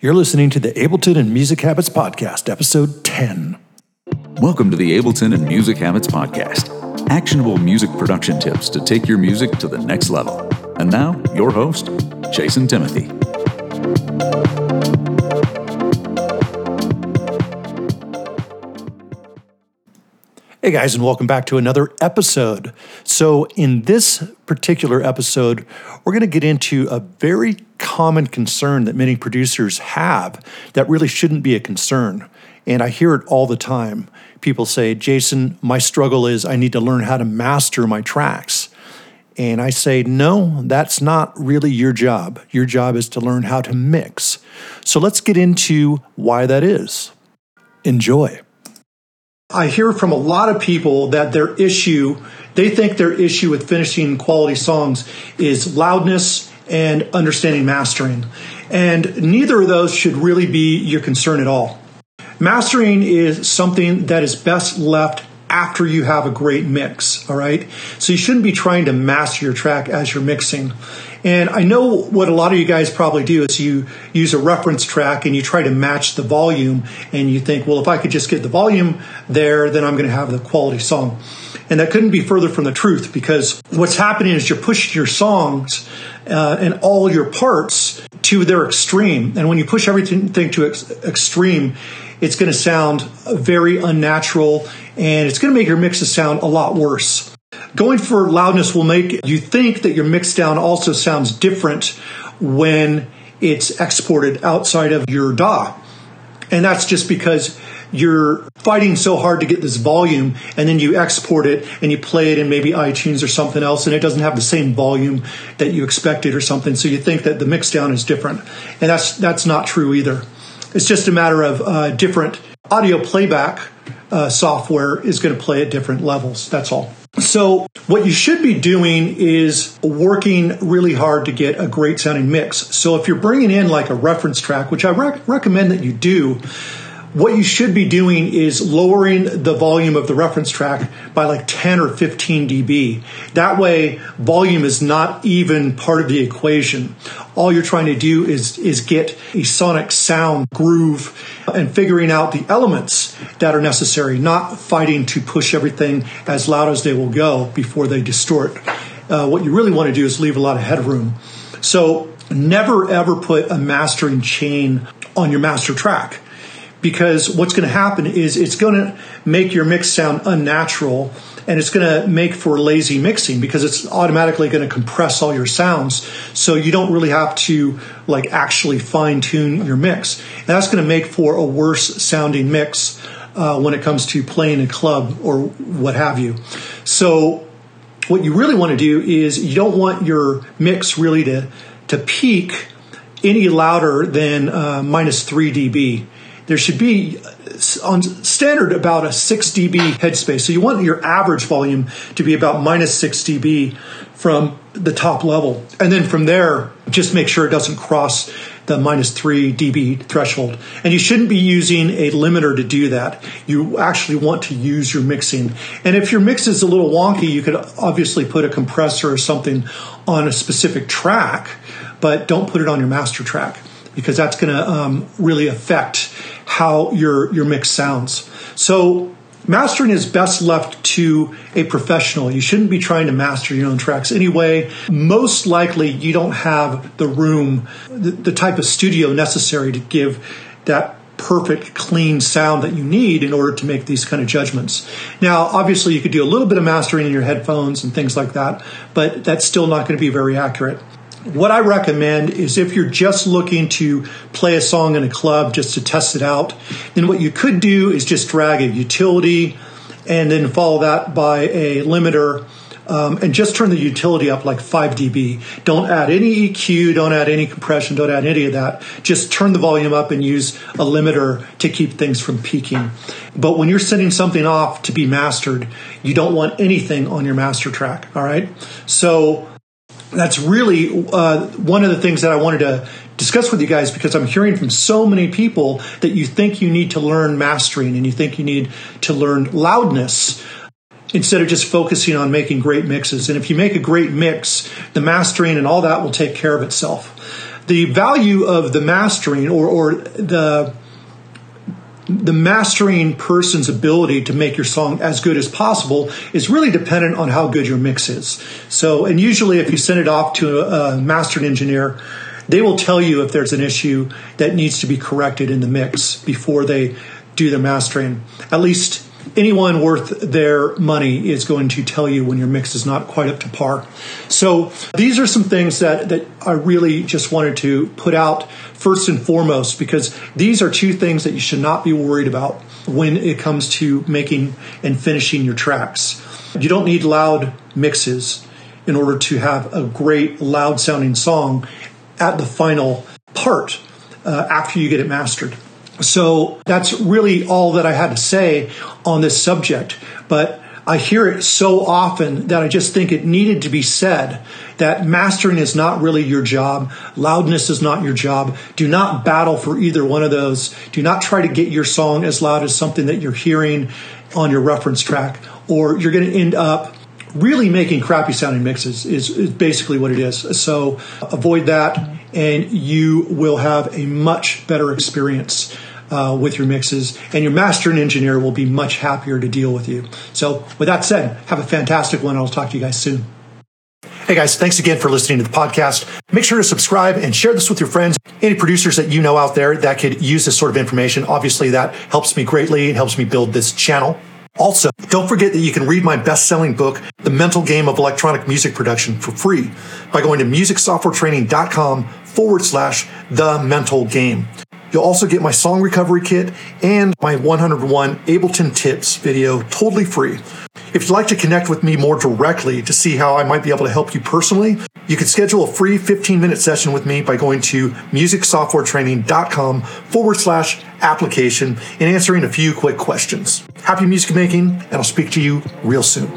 You're listening to the Ableton and Music Habits Podcast, episode 10. Welcome to the Ableton and Music Habits Podcast actionable music production tips to take your music to the next level. And now, your host, Jason Timothy. Hey guys, and welcome back to another episode. So, in this particular episode, we're going to get into a very common concern that many producers have that really shouldn't be a concern. And I hear it all the time. People say, Jason, my struggle is I need to learn how to master my tracks. And I say, no, that's not really your job. Your job is to learn how to mix. So let's get into why that is. Enjoy. I hear from a lot of people that their issue, they think their issue with finishing quality songs is loudness and understanding mastering. And neither of those should really be your concern at all. Mastering is something that is best left after you have a great mix, all right? So you shouldn't be trying to master your track as you're mixing. And I know what a lot of you guys probably do is you use a reference track and you try to match the volume and you think, well, if I could just get the volume there, then I'm going to have the quality song. And that couldn't be further from the truth because what's happening is you're pushing your songs uh, and all your parts to their extreme. And when you push everything to ex- extreme, it's going to sound very unnatural and it's going to make your mixes sound a lot worse. Going for loudness will make you think that your mix down also sounds different when it's exported outside of your DAW. And that's just because you're fighting so hard to get this volume and then you export it and you play it in maybe iTunes or something else and it doesn't have the same volume that you expected or something. So you think that the mix down is different. And that's, that's not true either. It's just a matter of uh, different audio playback uh, software is going to play at different levels. That's all. So, what you should be doing is working really hard to get a great sounding mix. So, if you're bringing in like a reference track, which I rec- recommend that you do, what you should be doing is lowering the volume of the reference track by like 10 or 15 dB. That way, volume is not even part of the equation. All you're trying to do is, is get a sonic sound groove and figuring out the elements that are necessary, not fighting to push everything as loud as they will go before they distort. Uh, what you really want to do is leave a lot of headroom. So, never ever put a mastering chain on your master track because what's going to happen is it's going to make your mix sound unnatural and it's going to make for lazy mixing because it's automatically going to compress all your sounds. So you don't really have to like actually fine tune your mix. And that's going to make for a worse sounding mix uh, when it comes to playing a club or what have you. So what you really want to do is you don't want your mix really to to peak any louder than uh, minus 3 dB there should be uh, on standard about a 6 dB headspace. So you want your average volume to be about minus 6 dB from the top level. And then from there, just make sure it doesn't cross the minus 3 dB threshold. And you shouldn't be using a limiter to do that. You actually want to use your mixing. And if your mix is a little wonky, you could obviously put a compressor or something on a specific track, but don't put it on your master track because that's going to um, really affect how your your mix sounds. So mastering is best left to a professional. You shouldn't be trying to master your own tracks anyway. Most likely, you don't have the room, the, the type of studio necessary to give that perfect clean sound that you need in order to make these kind of judgments. Now, obviously you could do a little bit of mastering in your headphones and things like that, but that's still not going to be very accurate what I recommend is if you're just looking to play a song in a club just to test it out, then what you could do is just drag a utility and then follow that by a limiter um, and just turn the utility up like 5 dB. Don't add any EQ, don't add any compression, don't add any of that. Just turn the volume up and use a limiter to keep things from peaking. But when you're sending something off to be mastered, you don't want anything on your master track, all right? So that's really uh, one of the things that I wanted to discuss with you guys because I'm hearing from so many people that you think you need to learn mastering and you think you need to learn loudness instead of just focusing on making great mixes. And if you make a great mix, the mastering and all that will take care of itself. the value of the mastering or, or the the mastering person's ability to make your song as good as possible is really dependent on how good your mix is. So, and usually if you send it off to a, a mastering engineer, they will tell you if there's an issue that needs to be corrected in the mix before they do the mastering. At least anyone worth their money is going to tell you when your mix is not quite up to par. So these are some things that, that I really just wanted to put out first and foremost because these are two things that you should not be worried about when it comes to making and finishing your tracks. You don't need loud mixes in order to have a great loud sounding song at the final part uh, after you get it mastered. So that's really all that I had to say on this subject. But I hear it so often that I just think it needed to be said that mastering is not really your job. Loudness is not your job. Do not battle for either one of those. Do not try to get your song as loud as something that you're hearing on your reference track, or you're going to end up really making crappy sounding mixes is, is basically what it is. So avoid that and you will have a much better experience uh, with your mixes, and your mastering engineer will be much happier to deal with you. So, with that said, have a fantastic one. I'll talk to you guys soon. Hey guys, thanks again for listening to the podcast. Make sure to subscribe and share this with your friends, any producers that you know out there that could use this sort of information. Obviously, that helps me greatly and helps me build this channel. Also, don't forget that you can read my best selling book, The Mental Game of Electronic Music Production, for free by going to musicsoftwaretraining.com forward slash the mental game. You'll also get my song recovery kit and my 101 Ableton tips video totally free. If you'd like to connect with me more directly to see how I might be able to help you personally, you can schedule a free 15 minute session with me by going to musicsoftwaretraining.com forward slash application and answering a few quick questions. Happy music making, and I'll speak to you real soon.